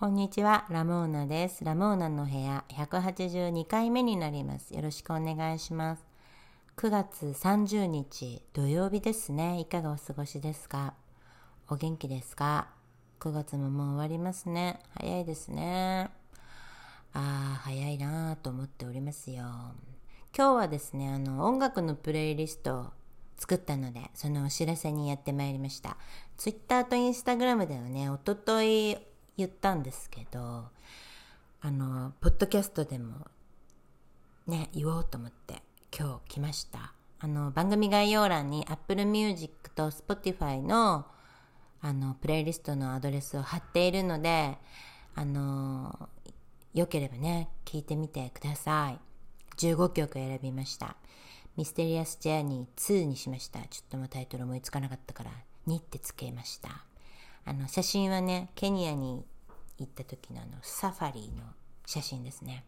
こんにちは、ラモーナです。ラモーナの部屋182回目になります。よろしくお願いします。9月30日土曜日ですね。いかがお過ごしですか？お元気ですか ?9 月ももう終わりますね。早いですね。ああ、早いなぁと思っておりますよ。今日はですね、あの、音楽のプレイリストを作ったので、そのお知らせにやってまいりました。Twitter と Instagram ではね、おととい言ったんですけどあのポッドキャストでもね言おうと思って今日来ました。あの番組概要欄に Apple Music と Spotify のあのプレイリストのアドレスを貼っているのであのよければね聞いてみてください。15曲選びました。ミステリアス・ジャーニー2にしました。ちょっともタイトル思いつかなかったから2ってつけました。あの写真はねケニアに行った時のあのサファリの写真ですね。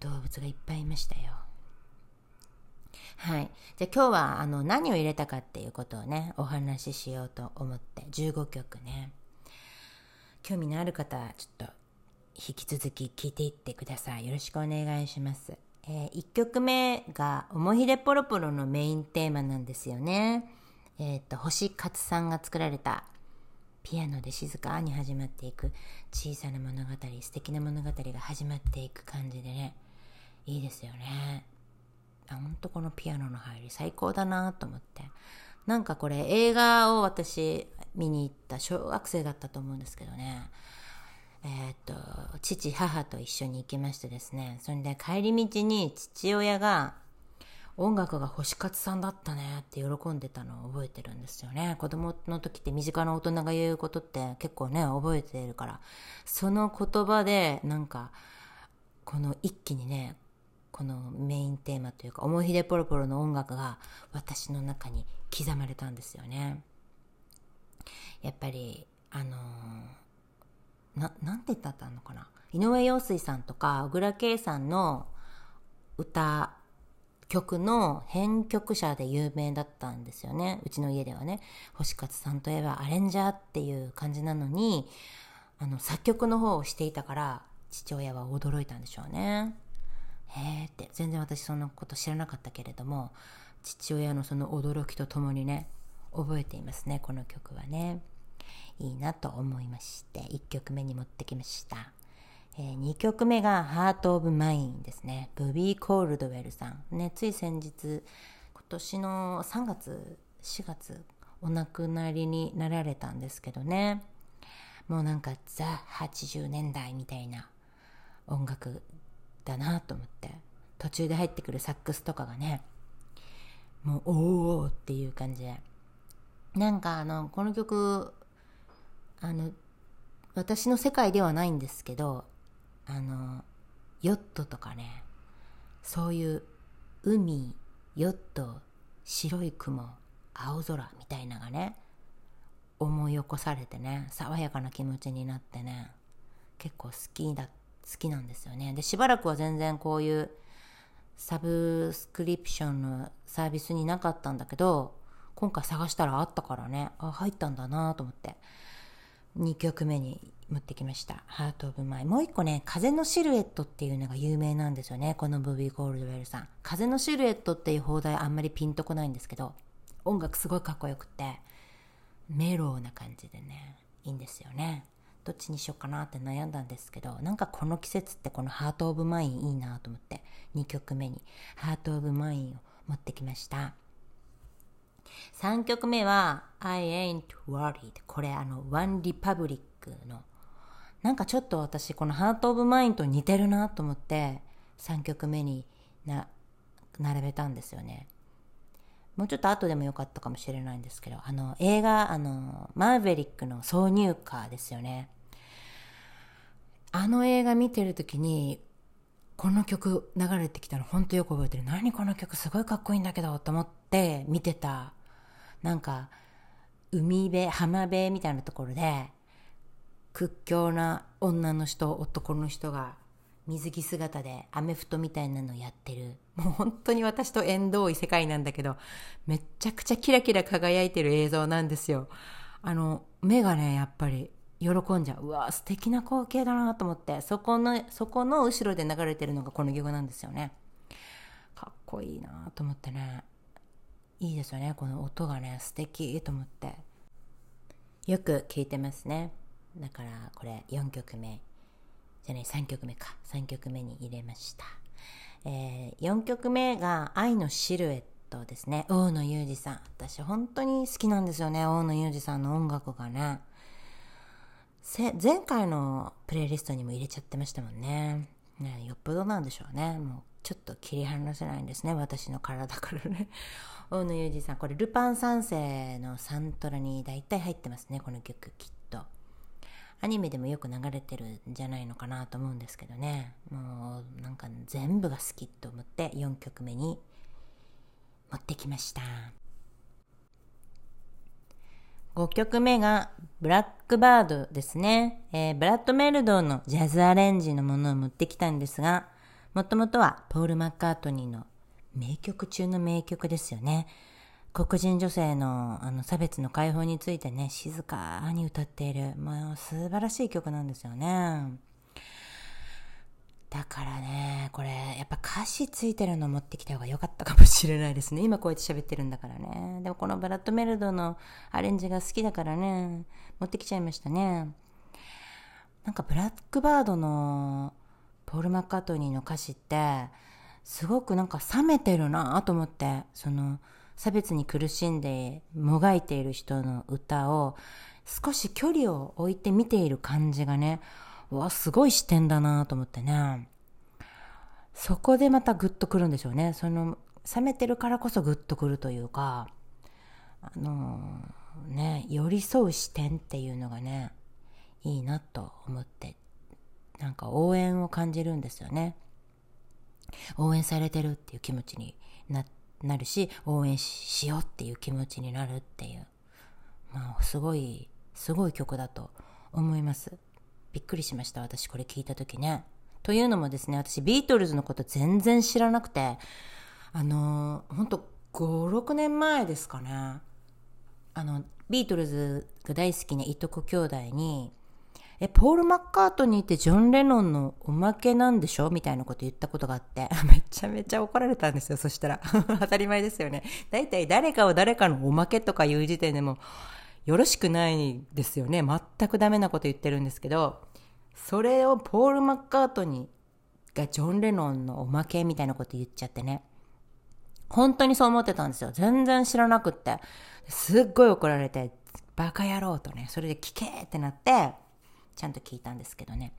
動物がいっぱいいましたよ。はい。じゃあ今日はあの何を入れたかっていうことをねお話ししようと思って15曲ね。興味のある方はちょっと引き続き聞いていってください。よろしくお願いします。えー、1曲目が「おもひでポロポロ」のメインテーマなんですよね。えっ、と星勝さんが作られたピアノで静かに始まっていく小さな物語素敵な物語が始まっていく感じでねいいですよね。あほんとこのピアノの入り最高だなと思って。なんかこれ映画を私見に行った小学生だったと思うんですけどね。えー、っと父母と一緒に行きましてですねそれで帰り道に父親が音楽が星勝さんだったねって喜んでたのを覚えてるんですよね。子供の時って身近な大人が言うことって結構ね、覚えてるから。その言葉でなんか、この一気にね、このメインテーマというか、思い出ポロポロの音楽が私の中に刻まれたんですよね。やっぱり、あのー、な、なんて言ったのかな。井上陽水さんとか小倉圭さんの歌曲の編曲者で有名だったんですよね。うちの家ではね。星勝さんといえばアレンジャーっていう感じなのにあの作曲の方をしていたから父親は驚いたんでしょうね。へえって。全然私そんなこと知らなかったけれども父親のその驚きとともにね覚えていますねこの曲はね。いいなと思いまして1曲目に持ってきました。えー、2曲目が「ハート・オブ・マイン」ですね。ブビー・コールドウェルさん、ね、つい先日今年の3月4月お亡くなりになられたんですけどね。もうなんかザ80年代みたいな音楽だなと思って。途中で入ってくるサックスとかがねもうおおっていう感じで。なんかあのこの曲あの私の世界ではないんですけどあのヨットとかねそういう海ヨット白い雲青空みたいながね思い起こされてね爽やかな気持ちになってね結構好きだ好きなんですよね。でしばらくは全然こういうサブスクリプションのサービスになかったんだけど今回探したらあったからねあ入ったんだなと思って2曲目に持ってきました。ハート・オブ・マイ。もう一個ね、風のシルエットっていうのが有名なんですよね。このブビー・ゴールドウェルさん。風のシルエットっていう放題あんまりピンとこないんですけど、音楽すごいかっこよくて、メローな感じでね、いいんですよね。どっちにしようかなって悩んだんですけど、なんかこの季節ってこのハート・オブ・マインいいなと思って、2曲目にハート・オブ・マインを持ってきました。3曲目は I ain't worried これあの One Republic のなんかちょっと私このハート・オブ・マインと似てるなと思って3曲目にな並べたんですよね。もうちょっと後でもよかったかもしれないんですけどあの映画あのマーヴェリックの挿入歌ですよね。あの映画見てる時にこの曲流れてきたの本当よく覚えてる。何この曲すごいかっこいいんだけどと思って見てたなんか海辺浜辺みたいなところで屈強な女の人男の人が水着姿でアメフトみたいなのやってる。もう本当に私と縁遠い世界なんだけどめっちゃくちゃキラキラ輝いてる映像なんですよ。あの目がねやっぱり喜んじゃう。うわ素敵な光景だなと思ってそこのそこの後ろで流れてるのがこの曲なんですよね。かっこいいなと思ってね。いいですよね。この音がね素敵と思って。よく聴いてますね。だからこれ4曲目じゃない3曲目か3曲目に入れました、えー、4曲目が「愛のシルエット」ですね大野裕二さん私本当に好きなんですよね大野裕二さんの音楽がね前回のプレイリストにも入れちゃってましたもんね。ねよっぽどなんでしょうね。もうちょっと切り離せないんですね。私の体からね。大野裕二さん、これルパン三世のサントラに大体入ってますね。この曲きっと。アニメでもよく流れてるんじゃないのかなと思うんですけどね。もうなんか全部が好きと思って4曲目に持ってきました。5曲目がブラックバードですね。えー、ブラッドメルドーのジャズアレンジのものを持ってきたんですが、もともとはポール・マッカートニーの名曲中の名曲ですよね。黒人女性のあの差別の解放についてね、静かに歌っている、もう素晴らしい曲なんですよね。だからね、これ、やっぱ歌詞ついてるの持ってきた方が良かったかもしれないですね。今こうやって喋ってるんだからね。でもこのブラッドメルドのアレンジが好きだからね、持ってきちゃいましたね。なんかブラックバードのポール・マッカートニーの歌詞って、すごくなんか冷めてるなと思って、その差別に苦しんでもがいている人の歌を少し距離を置いて見ている感じがね、うわ、すごい視点だなと思ってね。そこでまたグッとくるんでしょうね。その、冷めてるからこそグッとくるというか、あのー、ね、寄り添う視点っていうのがね、いいなと思って、なんか応援を感じるんですよね。応援されてるっていう気持ちになっなるし、応援しようっていう気持ちになるっていう、まあ、すごい、すごい曲だと思います。びっくりしました。私これ聞いた時ね。というのもですね、私ビートルズのこと全然知らなくて、あのー、ほんと5、6年前ですかね。あの、ビートルズが大好きないとこ兄弟に、え、ポール・マッカートニーってジョン・レノンのおまけなんでしょ？みたいなこと言ったことがあって、めちゃめちゃ怒られたんですよ、そしたら。当たり前ですよね。だいい誰かを誰かのおまけとか言う時点でも、よろしくないですよね。全くダメなこと言ってるんですけど、それをポール・マッカートニーがジョン・レノンのおまけみたいなこと言っちゃってね。本当にそう思ってたんですよ。全然知らなくって。すっごい怒られて、バカ野郎とね、それで聞けってなって、ちゃんと聞いたんですけどね。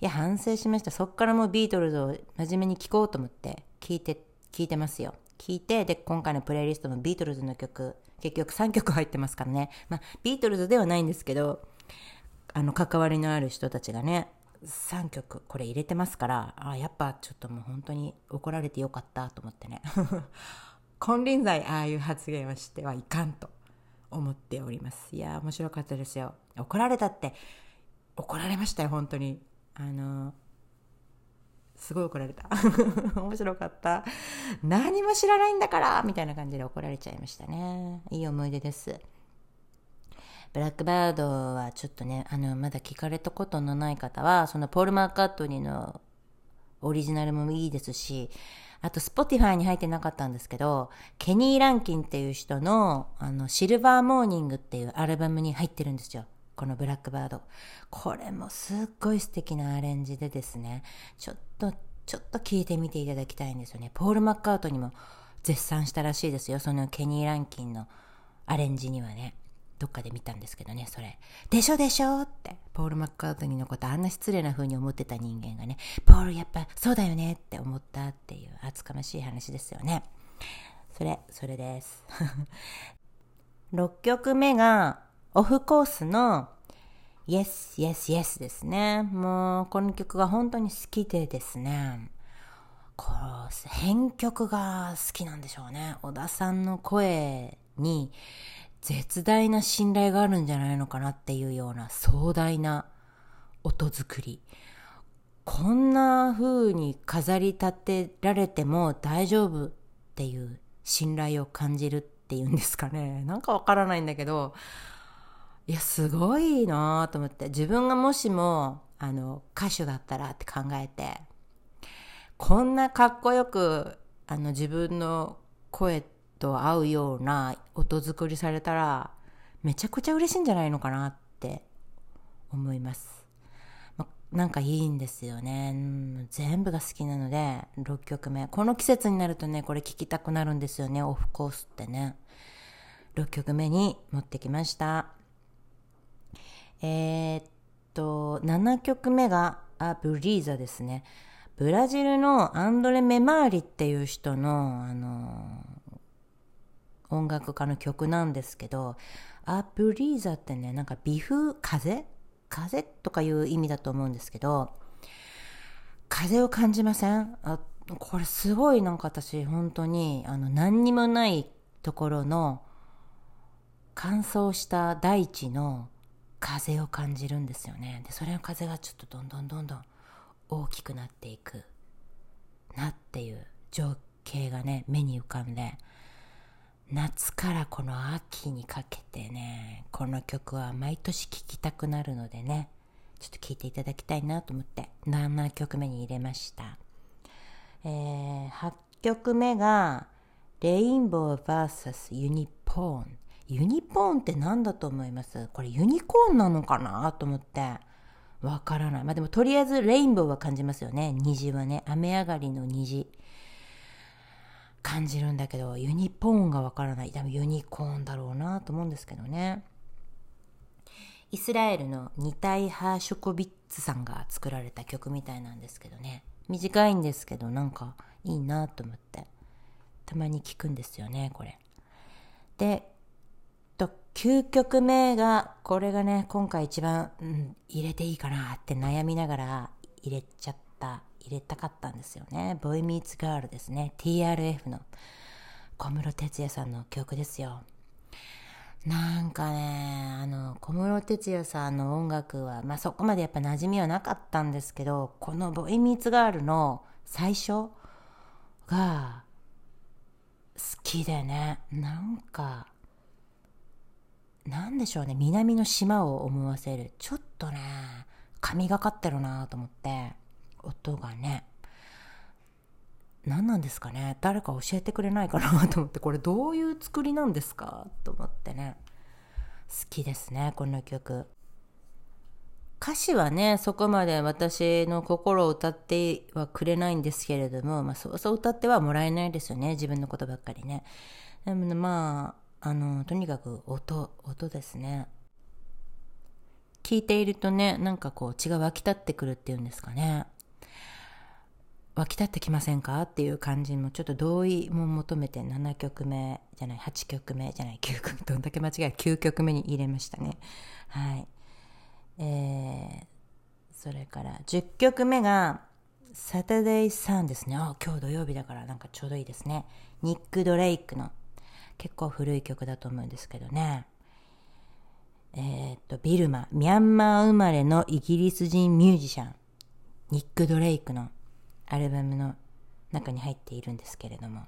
いや、反省しました。そっからもうビートルズを真面目に聞こうと思って聞いて、聞いてますよ。聞いて、で、今回のプレイリストのビートルズの曲、結局3曲入ってますからね。まあ、ビートルズではないんですけど、あの、関わりのある人たちがね、3曲これ入れてますから、あやっぱちょっともう本当に怒られてよかったと思ってね。金輪際ああいう発言をしてはいかんと思っております。いや、面白かったですよ。怒られたって、怒られましたよ、本当に。あの、すごい怒られた。面白かった。何も知らないんだからみたいな感じで怒られちゃいましたね。いい思い出です。 Blackbird はちょっとね、あの、まだ聞かれたことのない方は、そのポール・マッカートニーのオリジナルもいいですし、あと、 Spotify に入ってなかったんですけど、ケニー・ランキンっていう人の、あの、 Silver Morning っていうアルバムに入ってるんですよ。このブラックバード。これもすっごい素敵なアレンジでですね、ちょっと、ちょっと聞いてみていただきたいんですよね。ポール・マッカートにも絶賛したらしいですよ。そのケニー・ランキンのアレンジにはね。どっかで見たんですけどね、それ。でしょでしょって、ポール・マッカートニーのことあんな失礼な風に思ってた人間がね、ポールやっぱそうだよねって思ったっていう厚かましい話ですよね。それ、それです。6曲目が、オフコースの Yes, Yes, Yes ですね。もう、この曲が本当に好きでですね。こう、編曲が好きなんでしょうね。小田さんの声に、絶大な信頼があるんじゃないのかなっていうような壮大な音作り。こんな風に飾り立てられても大丈夫っていう信頼を感じるっていうんですかね。なんかわからないんだけど、いやすごいなと思って自分がもしもあの歌手だったらって考えてこんなかっこよくあの自分の声と合うような音作りされたらめちゃくちゃ嬉しいんじゃないのかなって思います。ま、なんかいいんですよね、全部が好きなので6曲目。この季節になるとね、これ聴きたくなるんですよね、オフコースってね。6曲目に持ってきました。えー、っと、7曲目が、あ、ブリーザですね。ブラジルのアンドレ・メマーリっていう人の、あの音楽家の曲なんですけど、アブリーザってね、なんか微風、風？風？とかいう意味だと思うんですけど、風を感じません？あこれすごいなんか私本当にあの何にもないところの乾燥した大地の風を感じるんですよね。で、それの風がちょっとどんどんどんどん大きくなっていくなっていう情景がね、目に浮かんで、夏からこの秋にかけてね、この曲は毎年聴きたくなるのでね、ちょっと聴いていただきたいなと思って7曲目に入れました。えー、8曲目が、レインボー vs ユニポーン。ユニコーンって何だと思います？これユニコーンなのかな？と思って。わからない。まあでもとりあえずレインボーは感じますよね。虹はね。雨上がりの虹。感じるんだけど、ユニポーンがわからない。多分ユニコーンだろうなと思うんですけどね。イスラエルのニタイハーショコビッツさんが作られた曲みたいなんですけどね。短いんですけど、なんかいいなと思って。たまに聞くんですよね、これ。で、9曲目が、これがね、今回一番、うん、入れていいかなって悩みながら入れちゃった、入れたかったんですよね。ボイミーツガールですね。TRF の小室哲哉さんの曲ですよ。なんかね、あの、小室哲哉さんの音楽は、まあ、そこまでやっぱ馴染みはなかったんですけど、このボイミーツガールの最初が好きでね、なんか、なんでしょうね、南の島を思わせる。ちょっとね、神がかってるなと思って、音がね、何なんですかね誰か教えてくれないかなと思って、これどういう作りなんですかと思ってね。好きですね、この曲。歌詞はね、そこまで私の心を歌ってはくれないんですけれども、まあそうそう歌ってはもらえないですよね、自分のことばっかりね。でも、まあ、あの、とにかく音、音ですね。聞いているとね、なんかこう血が湧き立ってくるっていうんですかね。湧き立ってきませんか？っていう感じもちょっと同意も求めて7曲目じゃない8曲目じゃない9曲どんだけ間違え9曲目に入れましたね。はい。えー、それから10曲目がサタデイサンですね。あ今日土曜日だからなんかちょうどいいですね。ニック・ドレイクの結構古い曲だと思うんですけどね。えー、っと、ビルマ、ミャンマー生まれのイギリス人ミュージシャン、ニック・ドレイクのアルバムの中に入っているんですけれども、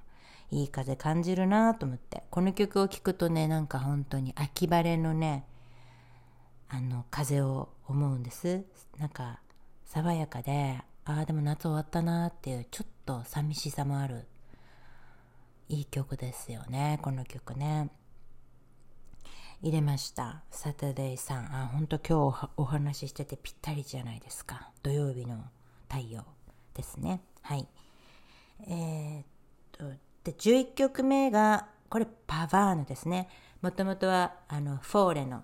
いい風感じるなと思って、この曲を聴くとね、なんか本当に秋晴れのね、あの、風を思うんです。なんか、爽やかで、ああ、でも夏終わったなっていう、ちょっと寂しさもあるいい曲ですよね、この曲ね。入れました。サタデーさん。あ、本当今日お話ししててぴったりじゃないですか。土曜日の太陽ですね。はい。えー、っと、で、11曲目が、これパワーノですね。もともとは、あの、フォーレの、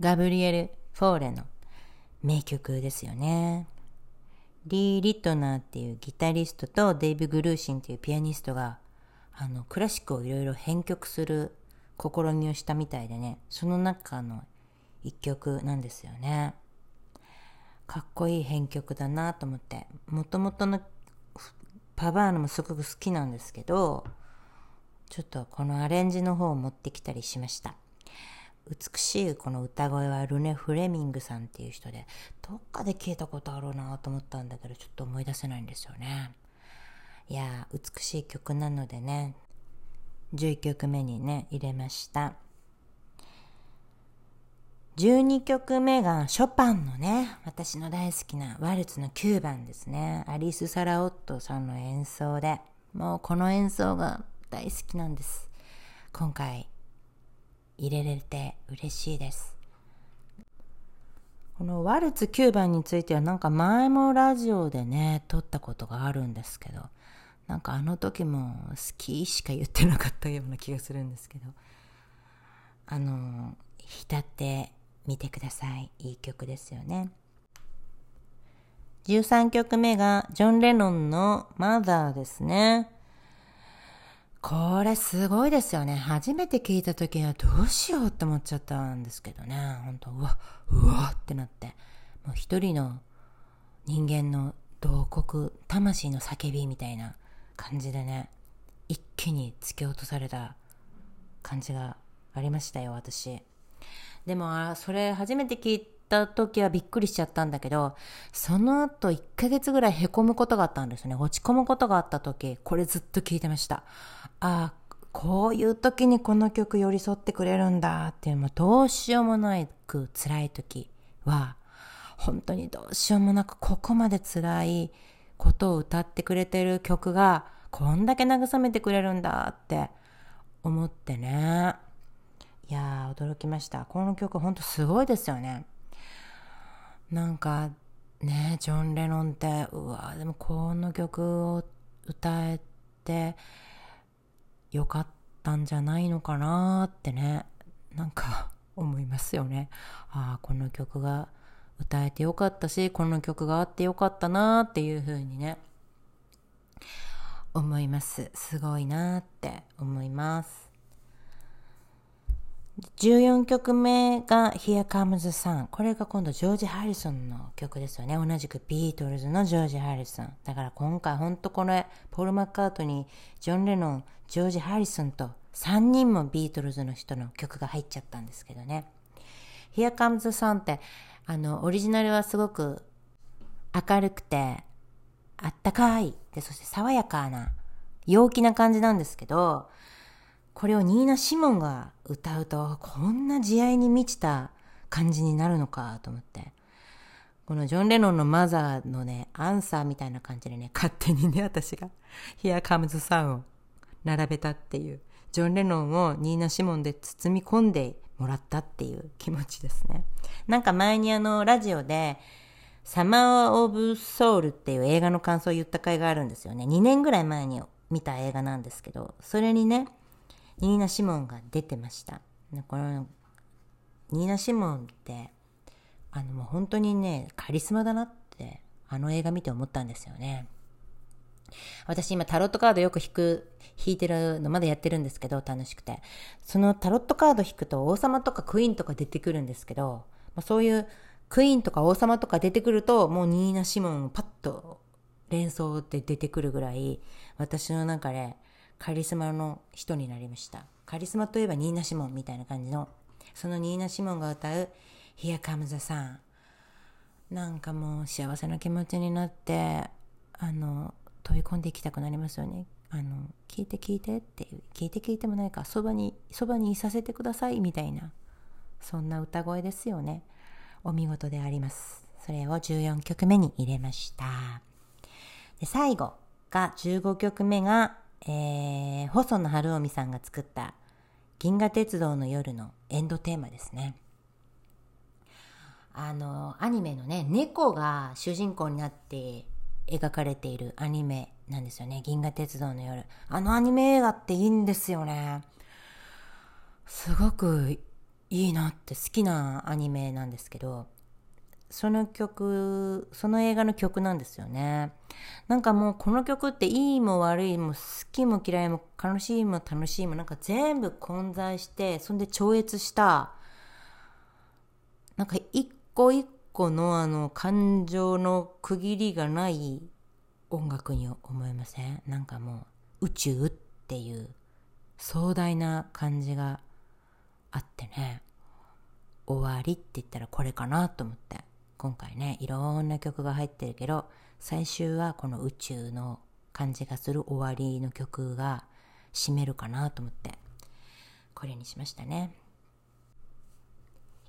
ガブリエル・フォーレの名曲ですよね。リー・リットナーっていうギタリストとデイブ・グルーシンっていうピアニストがあの、クラシックをいろいろ編曲する試みをしたみたいでね、その中の一曲なんですよね。かっこいい編曲だなと思って、もともとのパバーノもすごく好きなんですけど、ちょっとこのアレンジの方を持ってきたりしました。美しいこの歌声はルネ・フレミングさんっていう人で、どっかで聞いたことあるなと思ったんだけど、ちょっと思い出せないんですよね。いや美しい曲なのでね11曲目にね入れました12曲目がショパンのね、私の大好きなワルツの9番ですね。アリス・サラオットさんの演奏で、もうこの演奏が大好きなんです。今回入れれて嬉しいです。このワルツ9番についてはなんか前もラジオでね、撮ったことがあるんですけど、なんかあの時も好きしか言ってなかったような気がするんですけど、あの、浸ってみてください。いい曲ですよね。13曲目がジョン・レノンのマザーですね。これすごいですよね。初めて聞いた時はどうしようって思っちゃったんですけどね。本当うわ、うわってなって。もう一人の人間の洞窟、魂の叫びみたいな感じでね、一気に突き落とされた感じがありましたよ、私。でも、それ初めて聞いた時はびっくりしちゃったんだけど、その後1ヶ月ぐらい凹むことがあったんですね。落ち込むことがあった時、これずっと聞いてました。ああ、こういう時にこの曲寄り添ってくれるんだっていうどうしようもないく辛い時は、本当にどうしようもなくここまで辛いことを歌ってくれてる曲がこんだけ慰めてくれるんだって思ってね。いやー、驚きました。この曲ほんとすごいですよね。なんかねジョン・レノンってうわでもこの曲を歌えてよかったんじゃないのかなってねなんか思いますよねああこの曲が歌えてよかったしこの曲があってよかったなっていう風にね思いますすごいなって思います14曲目が Here Comes the Sun。これが今度ジョージ・ハリソンの曲ですよね。同じくビートルズのジョージ・ハリソン。だから今回ほんとこれ、ポール・マッカートニー、ジョン・レノン、ジョージ・ハリソンと3人もビートルズの人の曲が入っちゃったんですけどね。Here Comes the Sun って、あの、オリジナルはすごく明るくて、あったかい。で、そして爽やかな、陽気な感じなんですけど、これをニーナ・シモンが歌うと、こんな慈愛に満ちた感じになるのかと思って。このジョン・レノンのマザーのね、アンサーみたいな感じでね、勝手にね、私が Here Comes the Sun を並べたっていう、ジョン・レノンをニーナ・シモンで包み込んでもらったっていう気持ちですね。なんか前にあの、ラジオで、サマー・オブ・ソウルっていう映画の感想を言った回があるんですよね。2年ぐらい前に見た映画なんですけど、それにね、ニーナ・シモンが出てました。このニーナ・シモンってあのもう本当にねカリスマだなってあの映画見て思ったんですよね。私今タロットカードよく引く、引いてるのまだやってるんですけど楽しくて。そのタロットカード引くと王様とかクイーンとか出てくるんですけど、まあ、そういうクイーンとか王様とか出てくるともうニーナ・シモンパッと連想で出てくるぐらい私の中でカリスマの人になりました。カリスマといえばニーナ・シモンみたいな感じの、そのニーナ・シモンが歌う Here Comes the Sun。なんかもう幸せな気持ちになって、あの、飛び込んでいきたくなりますよね。あの、聞いて聞いてって、聞いて聞いてもないか、そばに、そばにいさせてくださいみたいな、そんな歌声ですよね。お見事であります。それを14曲目に入れました。で最後が15曲目がえー、細野晴臣さんが作った銀河鉄道の夜のエンドテーマですね。あの、アニメのね、猫が主人公になって描かれているアニメなんですよね。銀河鉄道の夜。あのアニメ映画っていいんですよね。すごくいいなって好きなアニメなんですけど、その曲、その映画の曲なんですよね。なんかもうこの曲っていいも悪いも好きも嫌いも楽しいも楽しいもなんか全部混在して、そんで超越した、なんか一個一個のあの感情の区切りがない音楽に思えませんなんかもう宇宙っていう壮大な感じがあってね。終わりって言ったらこれかなと思って。今回ねいろんな曲が入ってるけど最終はこの宇宙の感じがする終わりの曲が締めるかなと思ってこれにしましたね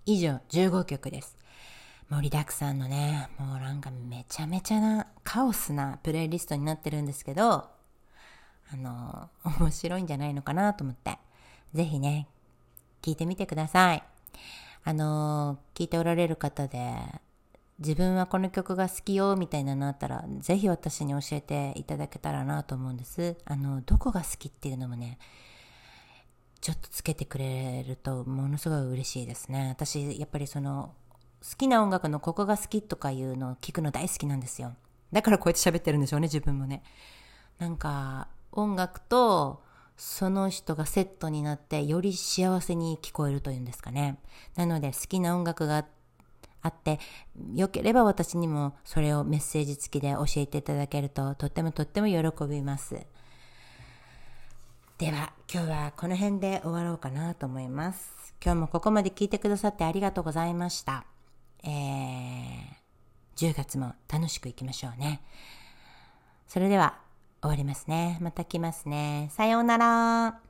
以上15曲です。盛りだくさんのね、もうなんかめちゃめちゃなカオスなプレイリストになってるんですけど、あの、面白いんじゃないのかなと思って、ぜひね、聞いてみてください。あの、聞いておられる方で、自分はこの曲が好きよみたいなのあったら、ぜひ私に教えていただけたらなと思うんです。あの、どこが好きっていうのもね、ちょっとつけてくれるとものすごい嬉しいですね。私、やっぱりその、好きな音楽のここが好きとかいうのを聞くの大好きなんですよ。だからこうやって喋ってるんでしょうね、自分もね。なんか、音楽とその人がセットになってより幸せに聞こえるというんですかね。なので好きな音楽があって、よければ私にもそれをメッセージ付きで教えていただけるととってもとっても喜びます。では、今日はこの辺で終わろうかなと思います。今日もここまで聞いてくださってありがとうございました。えー、10月も楽しくいきましょうね。それでは終わりますね。また来ますね。さようなら。